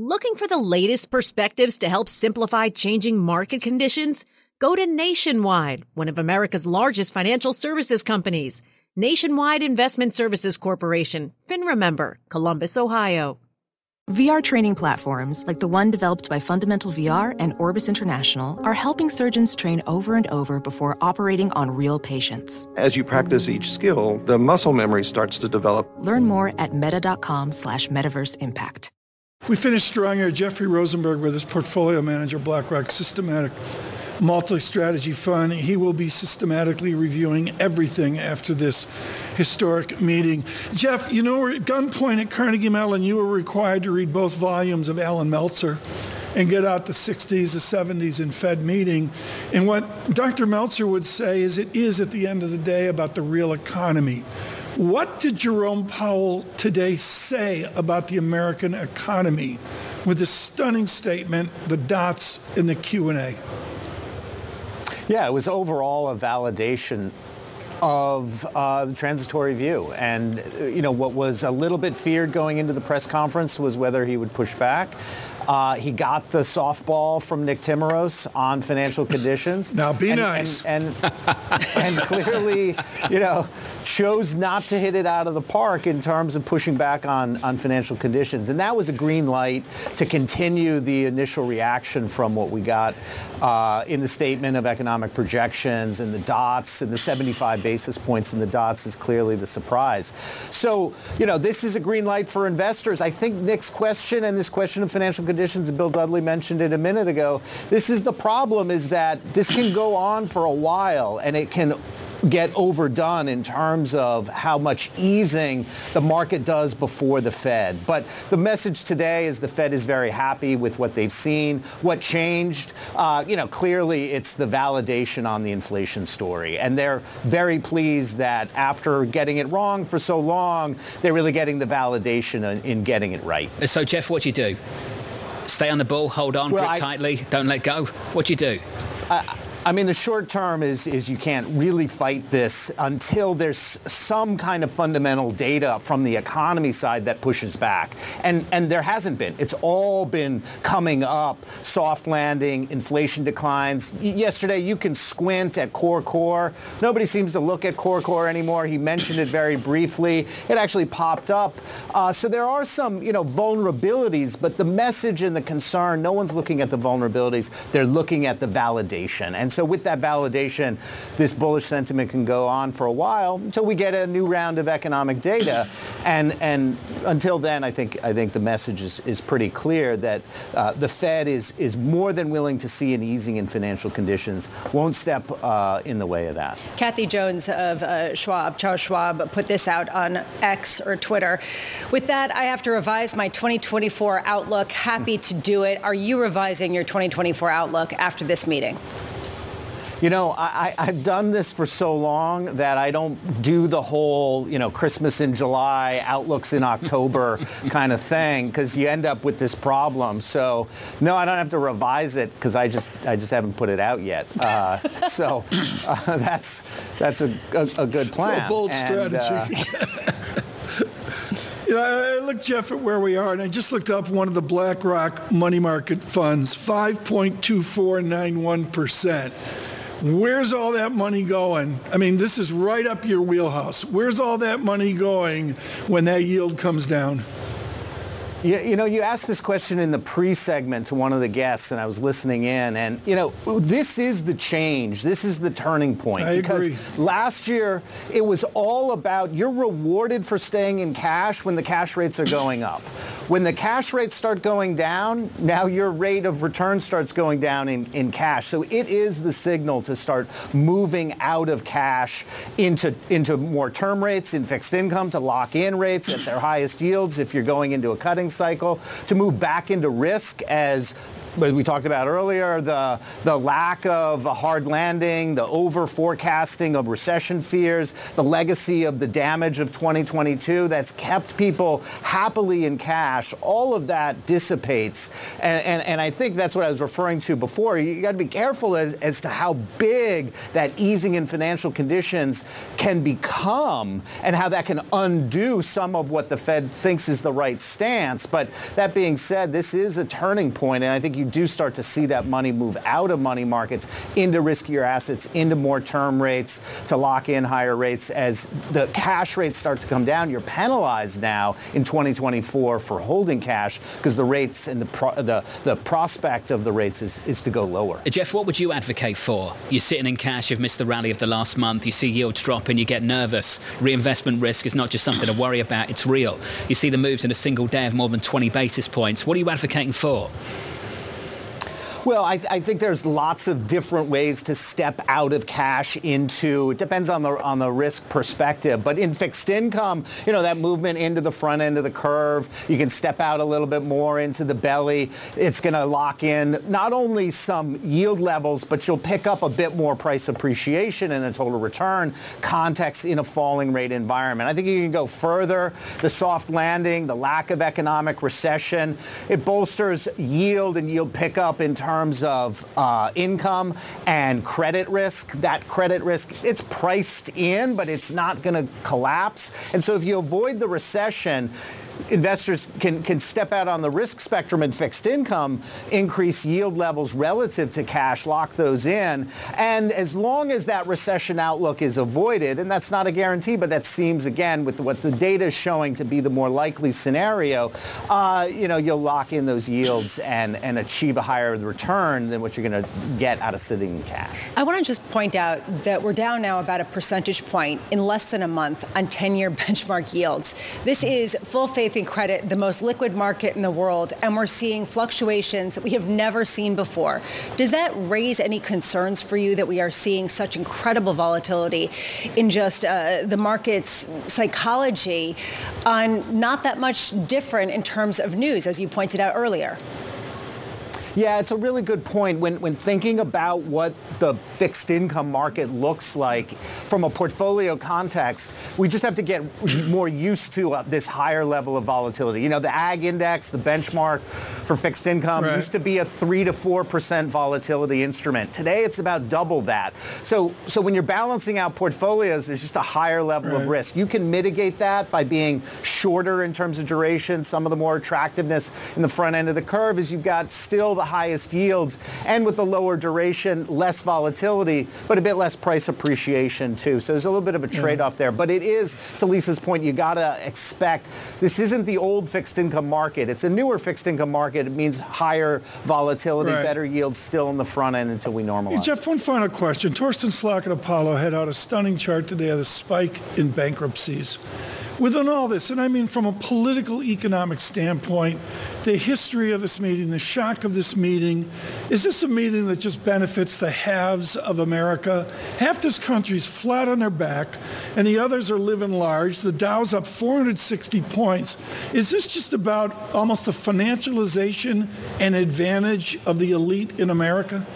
Looking for the latest perspectives to help simplify changing market conditions? Go to Nationwide, one of America's largest financial services companies. Nationwide Investment Services Corporation, FINRA member, Columbus, Ohio. VR training platforms like the one developed by Fundamental VR and Orbis International are helping surgeons train over and over before operating on real patients. As you practice each skill, the muscle memory starts to develop. Learn more at meta.com slash metaverse impact. We finished strong here. Jeffrey Rosenberg with his portfolio manager, BlackRock Systematic multi-strategy fund. He will be systematically reviewing everything after this historic meeting. Jeff, you know, at gunpoint at Carnegie Mellon, you were required to read both volumes of Allan Meltzer and get out the 60s, the 70s in Fed meeting. And what Dr. Meltzer would say is it is at the end of the day about the real economy. What did Jerome Powell today say about the American economy with this stunning statement, the dots in the Q&A? Yeah, it was overall a validation of uh, the transitory view. And, uh, you know, what was a little bit feared going into the press conference was whether he would push back. Uh, he got the softball from Nick Timiraos on financial conditions. now be and, nice. And, and, and, clearly, you know, chose not to hit it out of the park in terms of pushing back on, on financial conditions. And that was a green light to continue the initial reaction from what we got uh, in the statement of economic projections and the dots and the 75 basis points in the dots is clearly the surprise. So, you know, this is a green light for investors. I think Nick's question and this question of financial conditions conditions, and Bill Dudley mentioned it a minute ago. This is the problem is that this can go on for a while and it can get overdone in terms of how much easing the market does before the Fed. But the message today is the Fed is very happy with what they've seen. What changed? Uh, you know, clearly it's the validation on the inflation story. And they're very pleased that after getting it wrong for so long, they're really getting the validation in, in getting it right. So, Jeff, what do you do? Stay on the ball, hold on, well, grip I, tightly, don't let go. What do you do? I, I mean, the short term is, is you can't really fight this until there's some kind of fundamental data from the economy side that pushes back. And, and there hasn't been. It's all been coming up. Soft landing, inflation declines. Yesterday, you can squint at core core. Nobody seems to look at core core anymore. He mentioned it very briefly. It actually popped up. Uh, so there are some, you know, vulnerabilities, but the message and the concern, no one's looking at the vulnerabilities. They're looking at the validation. And so with that validation, this bullish sentiment can go on for a while until we get a new round of economic data. And and until then, I think I think the message is, is pretty clear that uh, the Fed is is more than willing to see an easing in financial conditions, won't step uh, in the way of that. Kathy Jones of uh, Schwab, Charles Schwab, put this out on X or Twitter. With that, I have to revise my 2024 outlook. Happy to do it. Are you revising your 2024 outlook after this meeting? You know, I, have done this for so long that I don't do the whole, you know, Christmas in July, outlooks in October kind of thing because you end up with this problem. So, no, I don't have to revise it because I just I just haven't put it out yet. Uh, so uh, that's that's a, a, a good plan. a bold and, strategy. Uh, You know, I looked, Jeff, at where we are, and I just looked up one of the BlackRock money market funds, 5.2491%. Where's all that money going? I mean, this is right up your wheelhouse. Where's all that money going when that yield comes down? You, you know, you asked this question in the pre-segment to one of the guests, and I was listening in, and you know, this is the change. This is the turning point. I because agree. last year it was all about you're rewarded for staying in cash when the cash rates are going up. When the cash rates start going down, now your rate of return starts going down in, in cash. So it is the signal to start moving out of cash into into more term rates in fixed income to lock in rates at their highest yields if you're going into a cutting cycle, to move back into risk as but we talked about earlier, the, the lack of a hard landing, the over forecasting of recession fears, the legacy of the damage of 2022 that's kept people happily in cash, all of that dissipates. And, and, and I think that's what I was referring to before. You got to be careful as, as to how big that easing in financial conditions can become and how that can undo some of what the Fed thinks is the right stance. But that being said, this is a turning point, and I think you do start to see that money move out of money markets into riskier assets, into more term rates to lock in higher rates. As the cash rates start to come down, you're penalized now in 2024 for holding cash because the rates and the, pro- the, the prospect of the rates is, is to go lower. Jeff, what would you advocate for? You're sitting in cash, you've missed the rally of the last month, you see yields drop and you get nervous. Reinvestment risk is not just something to worry about, it's real. You see the moves in a single day of more than 20 basis points. What are you advocating for? Well, I, I, think there's lots of different ways to step out of cash into. It depends on the on the risk perspective, but in fixed income, you know that movement into the front end of the curve, you can step out a little bit more into the belly. It's going to lock in not only some yield levels, but you'll pick up a bit more price appreciation and a total return context in a falling rate environment. I think you can go further. The soft landing, the lack of economic recession, it bolsters yield and yield pickup in terms terms of uh, income and credit risk. That credit risk, it's priced in, but it's not going to collapse. And so if you avoid the recession, investors can, can step out on the risk spectrum in fixed income, increase yield levels relative to cash, lock those in. And as long as that recession outlook is avoided, and that's not a guarantee, but that seems, again, with what the data is showing to be the more likely scenario, uh, you know, you'll lock in those yields and, and achieve a higher return than what you're going to get out of sitting in cash. I want to just point out that we're down now about a percentage point in less than a month on 10-year benchmark yields. This is full faith in credit, the most liquid market in the world, and we're seeing fluctuations that we have never seen before. Does that raise any concerns for you that we are seeing such incredible volatility in just uh, the market's psychology on not that much different in terms of news, as you pointed out earlier? Yeah, it's a really good point. When, when thinking about what the fixed income market looks like from a portfolio context, we just have to get more used to uh, this higher level of volatility. You know, the Agg index, the benchmark for fixed income right. used to be a 3 to 4% volatility instrument. Today it's about double that. So so when you're balancing out portfolios, there's just a higher level right. of risk. You can mitigate that by being shorter in terms of duration. Some of the more attractiveness in the front end of the curve is you've got still the highest yields and with the lower duration, less volatility, but a bit less price appreciation too. So there's a little bit of a trade-off there. But it is, to Lisa's point, you got to expect this isn't the old fixed income market. It's a newer fixed income market. It means higher volatility, right. better yields still in the front end until we normalize. Hey, Jeff, one final question. Torsten Slok at Apollo had out a stunning chart today of the spike in bankruptcies within all this, and I mean from a political economic standpoint, the history of this meeting, the shock of this meeting, is this a meeting that just benefits the halves of America? Half this country's flat on their back, and the others are living large. The Dow's up 460 points. Is this just about almost the financialization and advantage of the elite in America?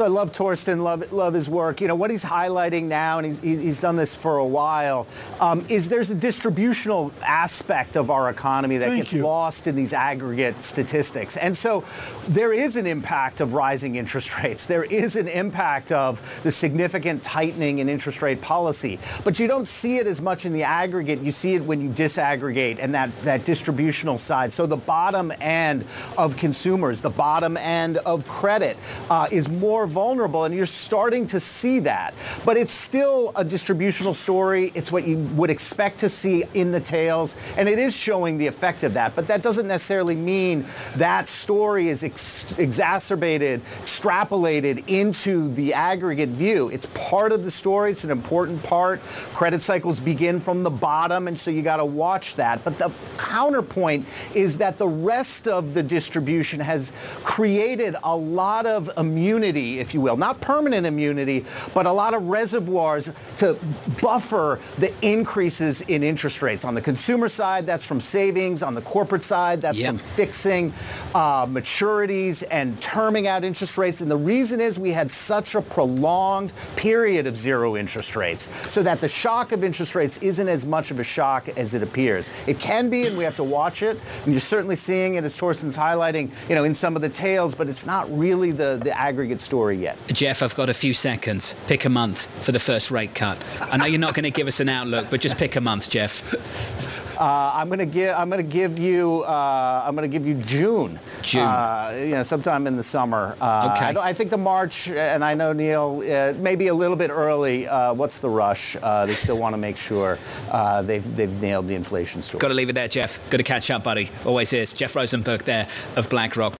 So I love Torsten, love, love his work. You know, what he's highlighting now, and he's, he's done this for a while, um, is there's a distributional aspect of our economy that Thank gets you. lost in these aggregate statistics. And so there is an impact of rising interest rates. There is an impact of the significant tightening in interest rate policy. But you don't see it as much in the aggregate. You see it when you disaggregate and that, that distributional side. So the bottom end of consumers, the bottom end of credit uh, is more vulnerable, and you're starting to see that. But it's still a distributional story. It's what you would expect to see in the tails, and it is showing the effect of that. But that doesn't necessarily mean that story is ex- exacerbated, extrapolated into the aggregate view. It's part of the story. It's an important part. Credit cycles begin from the bottom, and so you got to watch that. But the counterpoint is that the rest of the distribution has created a lot of immunity if you will. Not permanent immunity, but a lot of reservoirs to buffer the increases in interest rates. On the consumer side, that's from savings. On the corporate side, that's yep. from fixing uh, maturities and terming out interest rates. And the reason is we had such a prolonged period of zero interest rates so that the shock of interest rates isn't as much of a shock as it appears. It can be, and we have to watch it. And you're certainly seeing it, as Torsten's highlighting, you know, in some of the tails, but it's not really the, the aggregate story story yet. Jeff, I've got a few seconds. Pick a month for the first rate cut. I know you're not going to give us an outlook, but just pick a month, Jeff. Uh, I'm going to give. I'm going to give you. Uh, I'm going to give you June. June. Uh, you know, sometime in the summer. Uh, Okay. I, I think the March, and I know Neil, uh, maybe a little bit early. Uh, what's the rush? Uh, they still want to make sure uh, they've they've nailed the inflation story. Got to leave it there, Jeff. Good to catch up, buddy. Always is. Jeff Rosenberg there of BlackRock.